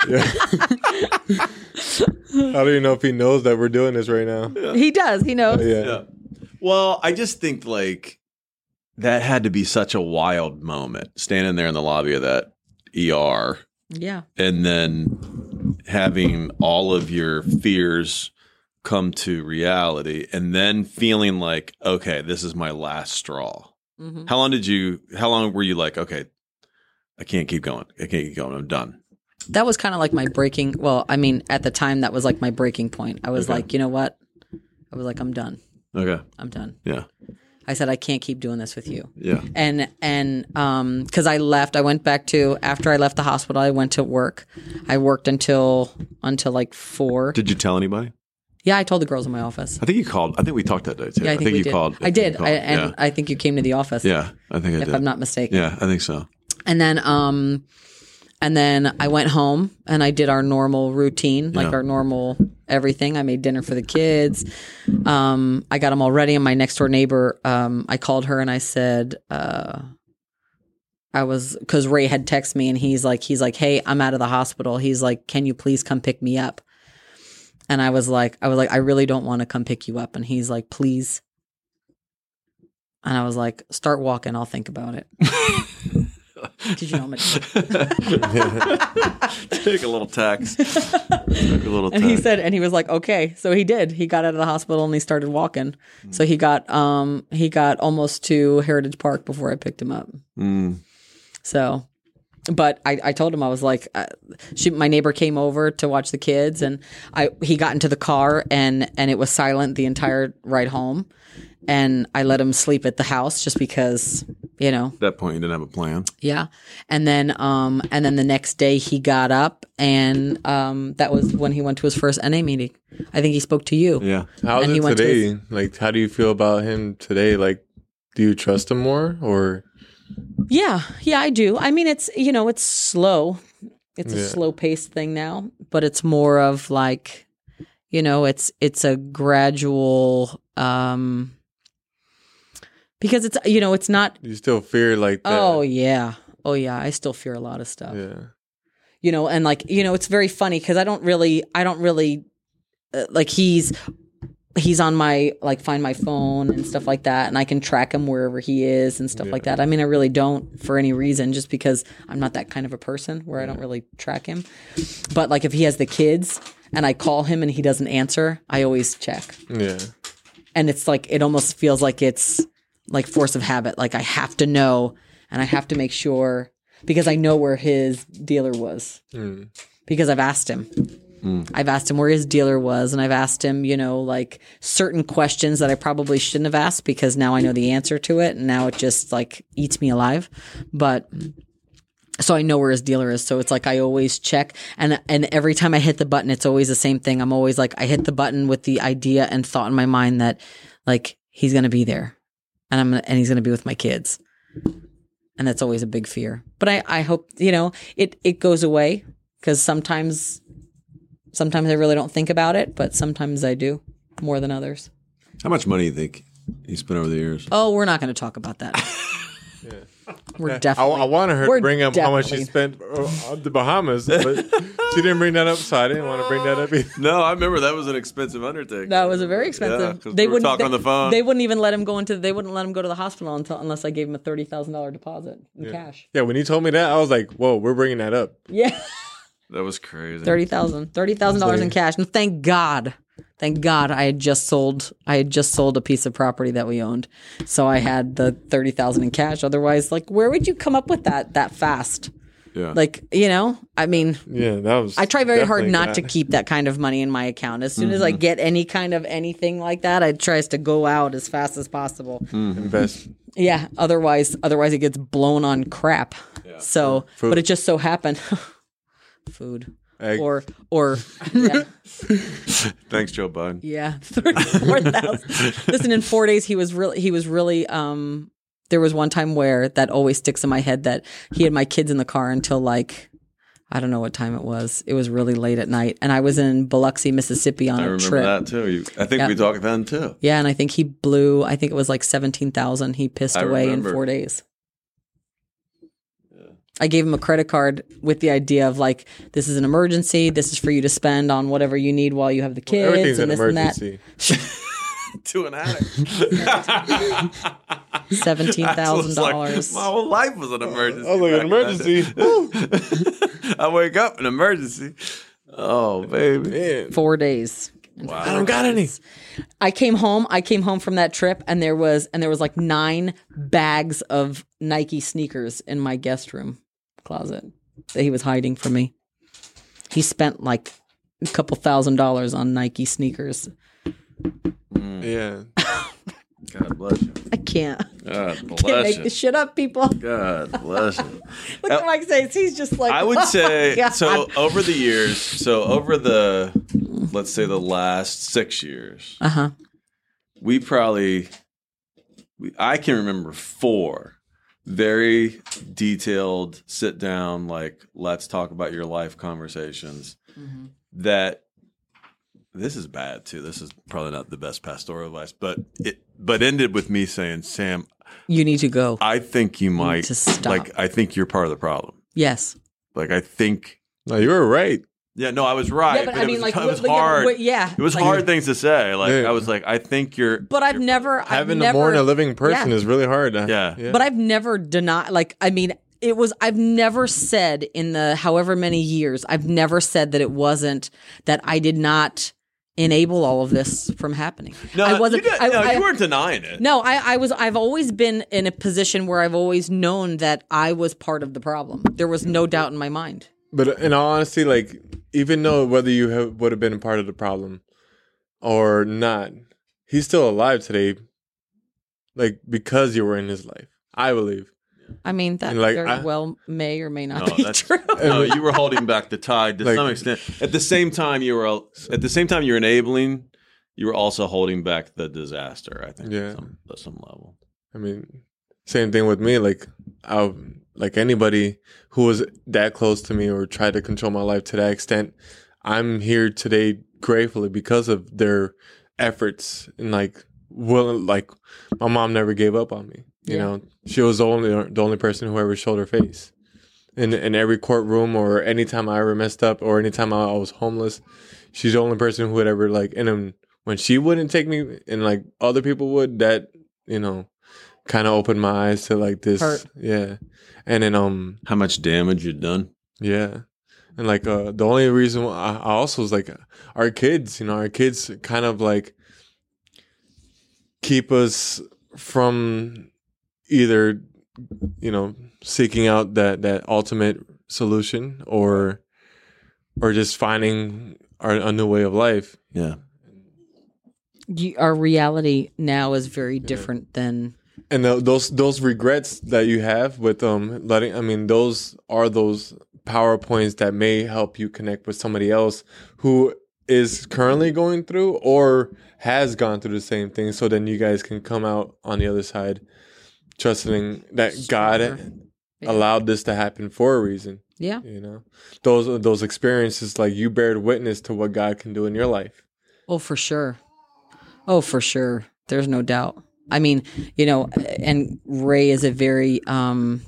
yeah. I don't even know if he knows that we're doing this right now. He does. He knows. Yeah. Yeah. Well, I just think like that had to be such a wild moment standing there in the lobby of that ER Yeah. and then having all of your fears come to reality and then feeling like okay this is my last straw hmm how long did you how long were you like okay i can't keep going i can't keep going i'm done That was kind of like my breaking. Well, I mean, at the time, that was like my breaking point. I was Okay. like, you know what? I was like, I'm done. okay I'm done. yeah I said, I can't keep doing this with you. yeah. And and um because i left i went back to after i left the hospital i went to work. I worked until until like four. Did you tell anybody? Yeah i told the girls in my office. I think you called i think we talked that day too. Yeah i think, we you did. called. I did. You I, called. and i think you came to the office yeah yeah i think i if did. If i'm not mistaken. Yeah i think so. And then um and then i went home and i did our normal routine like Yeah. our normal everything i made dinner for the kids um i got them all ready and my next door neighbor um i called her and i said uh I was because Ray had texted me and he's like, he's like, hey, I'm out of the hospital. He's like, can you please come pick me up? And I was like, I was like, I really don't want to come pick you up. And he's like, please. And I was like, start walking. I'll think about it. Because you know I'm take a little tax take a little And he said, and he was like, okay. So he did. He got out of the hospital and he started walking. So he got, um, he got almost to Heritage Park before I picked him up. Mm. So, but I, I told him I was like, uh, she, my neighbor came over to watch the kids, and I he got into the car and and it was silent the entire ride home, and I let him sleep at the house just because you know At that point, you didn't have a plan. yeah, and then um and then the next day he got up and um that was when he went to his first NA meeting. I think he spoke to you. Yeah. How's And he it went to today? like, how do you feel about him today? Like, do you trust him more or? Yeah, yeah, I do. I mean, it's you know, it's slow. It's a slow paced thing now, but it's more of like, you know, it's it's a gradual um because it's you know, it's not you still fear like that? oh yeah. Oh yeah, I still fear a lot of stuff. yeah. You know, and like, you know, it's very funny cuz I don't really I don't really uh, like he's he's on my like find my phone and stuff like that and I can track him wherever he is and stuff Yeah. like that. I mean, I really don't for any reason just because I'm not that kind of a person where I don't really track him. But like if he has the kids and I call him and he doesn't answer, I always check. Yeah. And it's like it almost feels like it's like force of habit. Like I have to know and I have to make sure because I know where his dealer was Mm. because I've asked him. I've asked him where his dealer was, and I've asked him, you know, like certain questions that I probably shouldn't have asked because now I know the answer to it, and now it just like eats me alive. But so I know where his dealer is. So it's like I always check, and and every time I hit the button, it's always the same thing. I'm always like I hit the button with the idea and thought in my mind that like he's gonna be there, and I'm gonna, and he's gonna be with my kids, and that's always a big fear. But I I hope you know it it goes away because sometimes sometimes I really don't think about it, but sometimes I do more than others. How much money do you think he spent over the years? Oh, we're not going to talk about that. We're definitely. I wanted her to bring up how much she spent on the Bahamas, but she didn't bring that up, so I didn't want to bring that up either. No, I remember that was an expensive undertaking. That was a very Yeah, they we were wouldn't talking they, on the phone. They wouldn't even let him go into. They wouldn't let him go to the hospital until unless I gave him a thirty thousand dollar deposit in cash. Yeah, when he told me that, I was like, "Whoa, we're bringing that up." Yeah, That was crazy. Thirty thousand. Thirty thousand dollars in cash. And thank God. Thank God I had just sold I had just sold a piece of property that we owned. So I had the thirty thousand in cash. Otherwise, like where would you come up with that that fast? Yeah. Like, you know, I mean, Yeah, that was. I try very hard not that. to keep that kind of money in my account. As soon as I mm-hmm. get any kind of anything like that, I tries to go out as fast as possible. Mm-hmm. invest. Yeah, otherwise otherwise it gets blown on crap. Yeah. So, Food. but it just so happened food Egg. or or yeah, Thanks, Joe Biden. yeah, 34,000. Listen, in 4 days he was really he was really um there was one time where that always sticks in my head that he had my kids in the car until like I don't know what time it was. It was really late at night and I was in Biloxi, Mississippi on I a remember trip. that too. You, I think Yeah. we talked then too. Yeah, and I think he blew. I think it was like seventeen thousand. He pissed I away remember. in four days. I gave him a credit card with the idea of like, this is an emergency. This is for you to spend on whatever you need while you have the kids Everything's and an this and that. emergency. to an addict. Seventeen thousand Like, dollars. my whole life was an emergency. I was like, an back then. emergency. I wake up in an emergency. Oh baby. Man, Four days. Wow. I don't got any. I came home. I came home from that trip, and there was and there was like nine bags of Nike sneakers in my guest room closet that he was hiding from me. He spent like a couple thousand dollars on Nike sneakers. Yeah. God bless you. I can't. God bless Can't bless make you. this shit up, people. God bless you. Look at Mike's face. He's just like I would "Oh, say God." so over the years, so over the let's say the last 6 years, Uh-huh. we probably we, I can remember four very detailed sit down like let's talk about your life conversations Mm-hmm. that this is bad too. This is probably not the best pastoral advice, but it but ended with me saying, "Sam, You need to go. I think you might to stop. like I think you're part of the problem. yes. Like I think No, you were right. Yeah, no, I was right. yeah, but, I it mean, was, like, it was what- yeah, hard. what- yeah, it was like- hard things to say. Like Yeah. I was like, I think you're. But I've you're- never, I've Having to never, mourn a living person Yeah. is really hard. Yeah. But I've never denied. Like, I mean, it was. I've never said in the however many years. I've never said that it wasn't that I did not enable all of this from happening. No, I wasn't. You, did- I, no, I- you weren't denying it. No, I, I was. I've always been in a position where I've always known that I was part of the problem. There was no doubt in my mind. But in all honesty, like even though whether you have, would have been a part of the problem or not, he's still alive today. Like because you were in his life, I believe. I mean, that like, very I- well may or may not No, be true. No, you were holding back the tide to Like- some extent. At the same time, you were at the same time you were enabling. You were also holding back the disaster. I think. Yeah. At some, at some level. I mean, same thing with me. Like I, like anybody who was that close to me or tried to control my life to that extent, I'm here today gratefully because of their efforts and like will like my mom never gave up on me. You Yeah. know, she was the only the only person who ever showed her face. In in every courtroom or anytime I ever messed up or anytime I, I was homeless, she's the only person who would ever like. And then when she wouldn't take me and like other people would, that you know, kind of opened my eyes to like this. Hurt. Yeah, and then um How much damage you'd done? yeah. And like uh the only reason why I I also was like our kids, you know, our kids kind of like keep us from either you know seeking out that that ultimate solution or or just finding our a new way of life. Yeah. You, our reality now is very different than And tho- those those regrets that you have with um letting I mean those are those powerpoints that may help you connect with somebody else who is currently going through or has gone through the same thing so then you guys can come out on the other side trusting that God Yeah. allowed this to happen for a reason yeah. you know those those experiences like you bear witness to what God can do in your life Oh, for sure. Oh, for sure. There's no doubt. I mean, you know, and Ray is a very, um,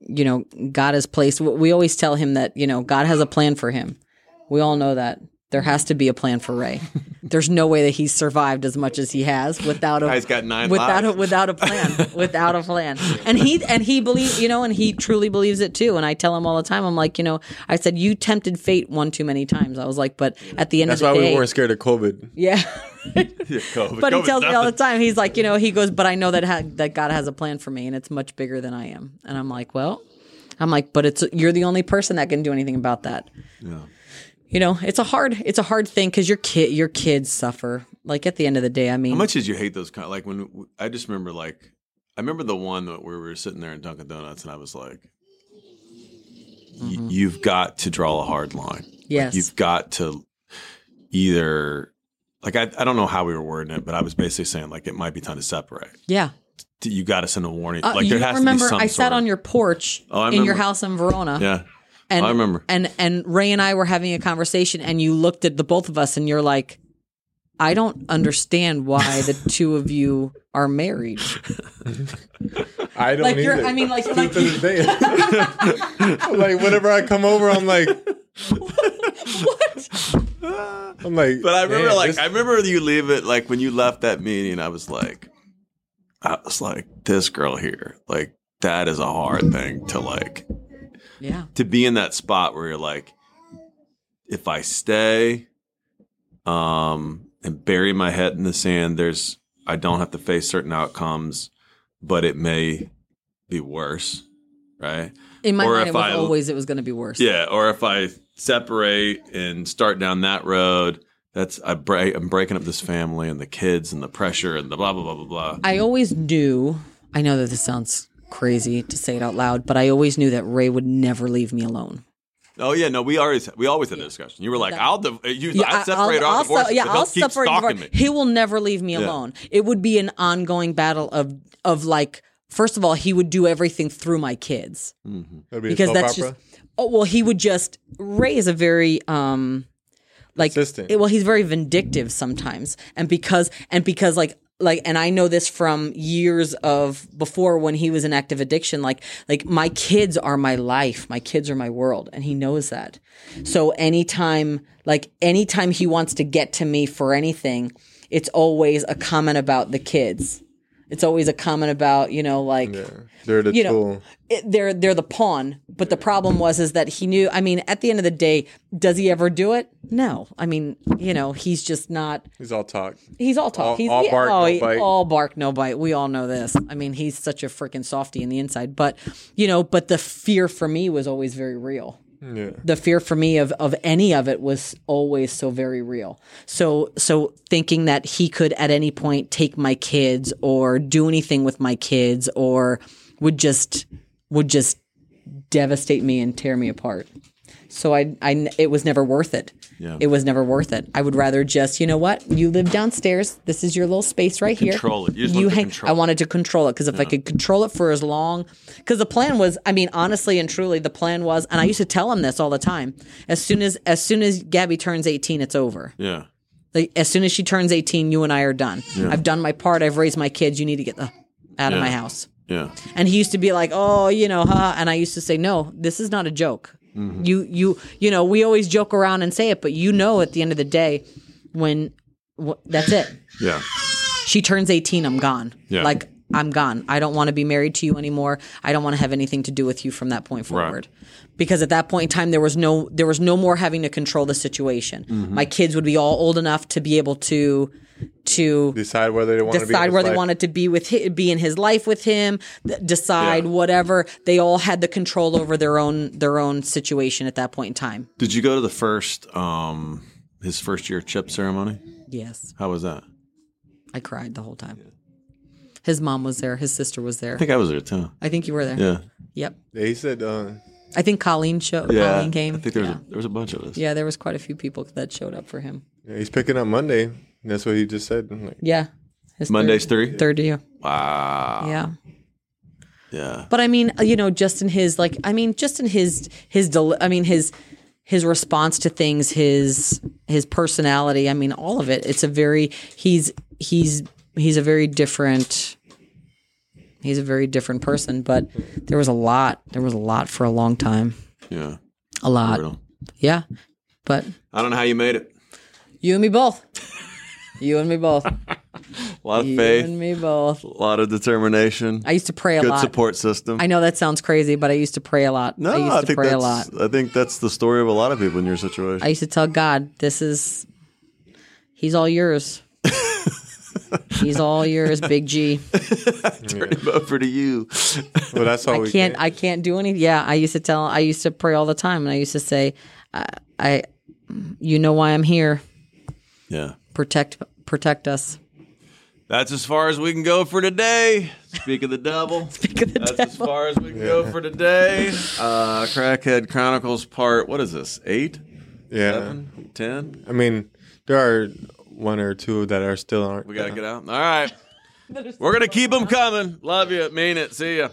you know, God has placed. We always tell him that you know God has a plan for him. We all know that There has to be a plan for Ray. There's no way that he's survived as much as he has without a Guy's got nine without a, without a plan, without a plan. And he and he believes, you know, and he truly believes it too. And I tell him all the time, I'm like, you know, I said you tempted fate one too many times. I was like, but at the end of That's of why the we weren't scared of COVID. yeah. COVID. But he COVID's tells me all the time. He's like, you know, he goes, but I know that ha- that God has a plan for me, and it's much bigger than I am. And I'm like, well, I'm like, but it's you're the only person that can do anything about that. Yeah. You know, it's a hard it's a hard thing because your kid your kids suffer. Like at the end of the day, I mean, How much did you hate those kind? Like when I just remember, like I remember the one that where we were sitting there in Dunkin' Donuts, and I was like, y- "You've got to draw a hard line. Like, Yes. you've got to either." Like I, I don't know how we were wording it, but I was basically saying like it might be time to separate. yeah. You got to send a warning. Uh, like there has remember? to be some I sat of- on your porch Oh, in your house in Verona. Yeah, and I remember. And and Ray and I were having a conversation, and you looked at the both of us, and you're like, I don't understand why the two of you are married. I don't Like you're. I mean, like, Still like to like whenever I come over, I'm like, what? I'm like, But I remember, "Man, like, this- I remember you leave it, like, when you left that meeting, I was like, I was like, this girl here, like, that is a hard thing to, like, yeah, to be in that spot where you're like, if I stay, um, and bury my head in the sand, there's, I don't have to face certain outcomes, but it may be worse, right? in my Or mind, it was I- always it was going to be worse. Yeah, or if I separate and start down that road, that's I break. I'm breaking up this family and the kids and the pressure and the blah blah blah blah blah. I always knew. I know that this sounds crazy to say it out loud, but I always knew that Ray would never leave me alone. Oh yeah, no, we always we always had a discussion. You were like, I'll div- you Yeah, I separate I'll, our I'll, divorce, se- yeah, I'll keep separate. divorce. me. He will never leave me Yeah. alone. It would be an ongoing battle of of like. First of all, he would do everything through my kids That'd be because soap that's opera. just. Oh well, he would just. Ray is a very um, like Consistent. well, he's very vindictive sometimes, and because and because like like and I know this from years of before when he was in active addiction. Like like my kids are my life, my kids are my world, and he knows that. So anytime like anytime he wants to get to me for anything, it's always a comment about the kids. It's always a comment about you know like Yeah, they're the you know, it, they're they're the pawn. But the problem was is that he knew. I mean, at the end of the day, does he ever do it? No. I mean, you know, he's just not. He's all talk. He's all talk. All- he's all yeah, bark, oh, no bite. all bark, no bite. We all know this. I mean, he's such a freaking softy in the inside. But you know, but the fear for me was always very real Yeah. the fear for me of of any of it was always so very real. So so thinking that he could at any point take my kids or do anything with my kids or would just would just devastate me and tear me apart. So I I it was never worth it. Yeah. It was never worth it. I would rather just, you know what? You live downstairs. This is your little space right here. Control it. You just want to hang- control I wanted to control it because if I could control it for as long, because the plan was, I mean, honestly and truly, the plan was, and I used to tell him this all the time. As soon as, as soon as Gabby turns eighteen, it's over. Yeah, Like as soon as she turns eighteen, you and I are done. I've done my part. I've raised my kids. You need to get the out of my house. yeah, And he used to be like, "Oh, you know, huh?" And I used to say, "No, this is not a joke. Mm-hmm. You, you, you know, we always joke around and say it, but you know, at the end of the day, when wh- that's it. yeah, She turns eighteen, I'm gone. Yeah. Like I'm gone. I don't want to be married to you anymore. I don't want to have anything to do with you from that point Right. forward." Because at that point in time, there was no, there was no more having to control the situation. Mm-hmm. My kids would be all old enough to be able to, to Decide whether they want to be. in decide his where they wanted to be with hi be in his life with him decide Yeah. whatever they all had the control over their own their own situation at that point in time Did you go to the first um his first year chip ceremony? yes How was that? i cried the whole time his mom was there his sister was there I think I was there too. i think you were there Yeah, yep Yeah, he said, uh, i think colleen showed yeah. colleen came I think there was yeah. a, there was a bunch of us. yeah there was quite a few people that showed up for him yeah, he's picking up Monday. That's what he just said. Like, yeah his Monday's third, three. third year Wow. yeah Yeah. But I mean, you know, just in his like, I mean, just in his his, del- I mean, his his response to things, his his personality. I mean, all of it. It's a very he's he's he's a very different. He's a very different person, but there was a lot. There was a lot for a long time. Yeah. A lot. Brutal. Yeah. But I don't know how you made it. You and me both. You and me both. A lot of You faith, and me both. a lot of determination, I used to pray a good lot. support system. I know that sounds crazy, but I used to pray a lot. no, I used I, to think pray a that's. lot. I think that's the story of a lot of people in your situation. I used to tell God, "This is, He's all yours. he's all yours, Big G. Turn him over to you. Well, that's all I we can't. can. I can't do anything. Yeah, I used to tell. I used to pray all the time, and I used to say, I, I you know why I'm here. yeah. Protect, protect us. That's as far as we can go for today. Speak of the devil. Speak of the That's as far as we can go for today. Uh, Crackhead Chronicles part, what is this? Eight? yeah. Seven? Ten? I mean, there are one or two that are still aren't. We got to get out. All right. We're going to keep them coming. Love you. Mean it. See ya.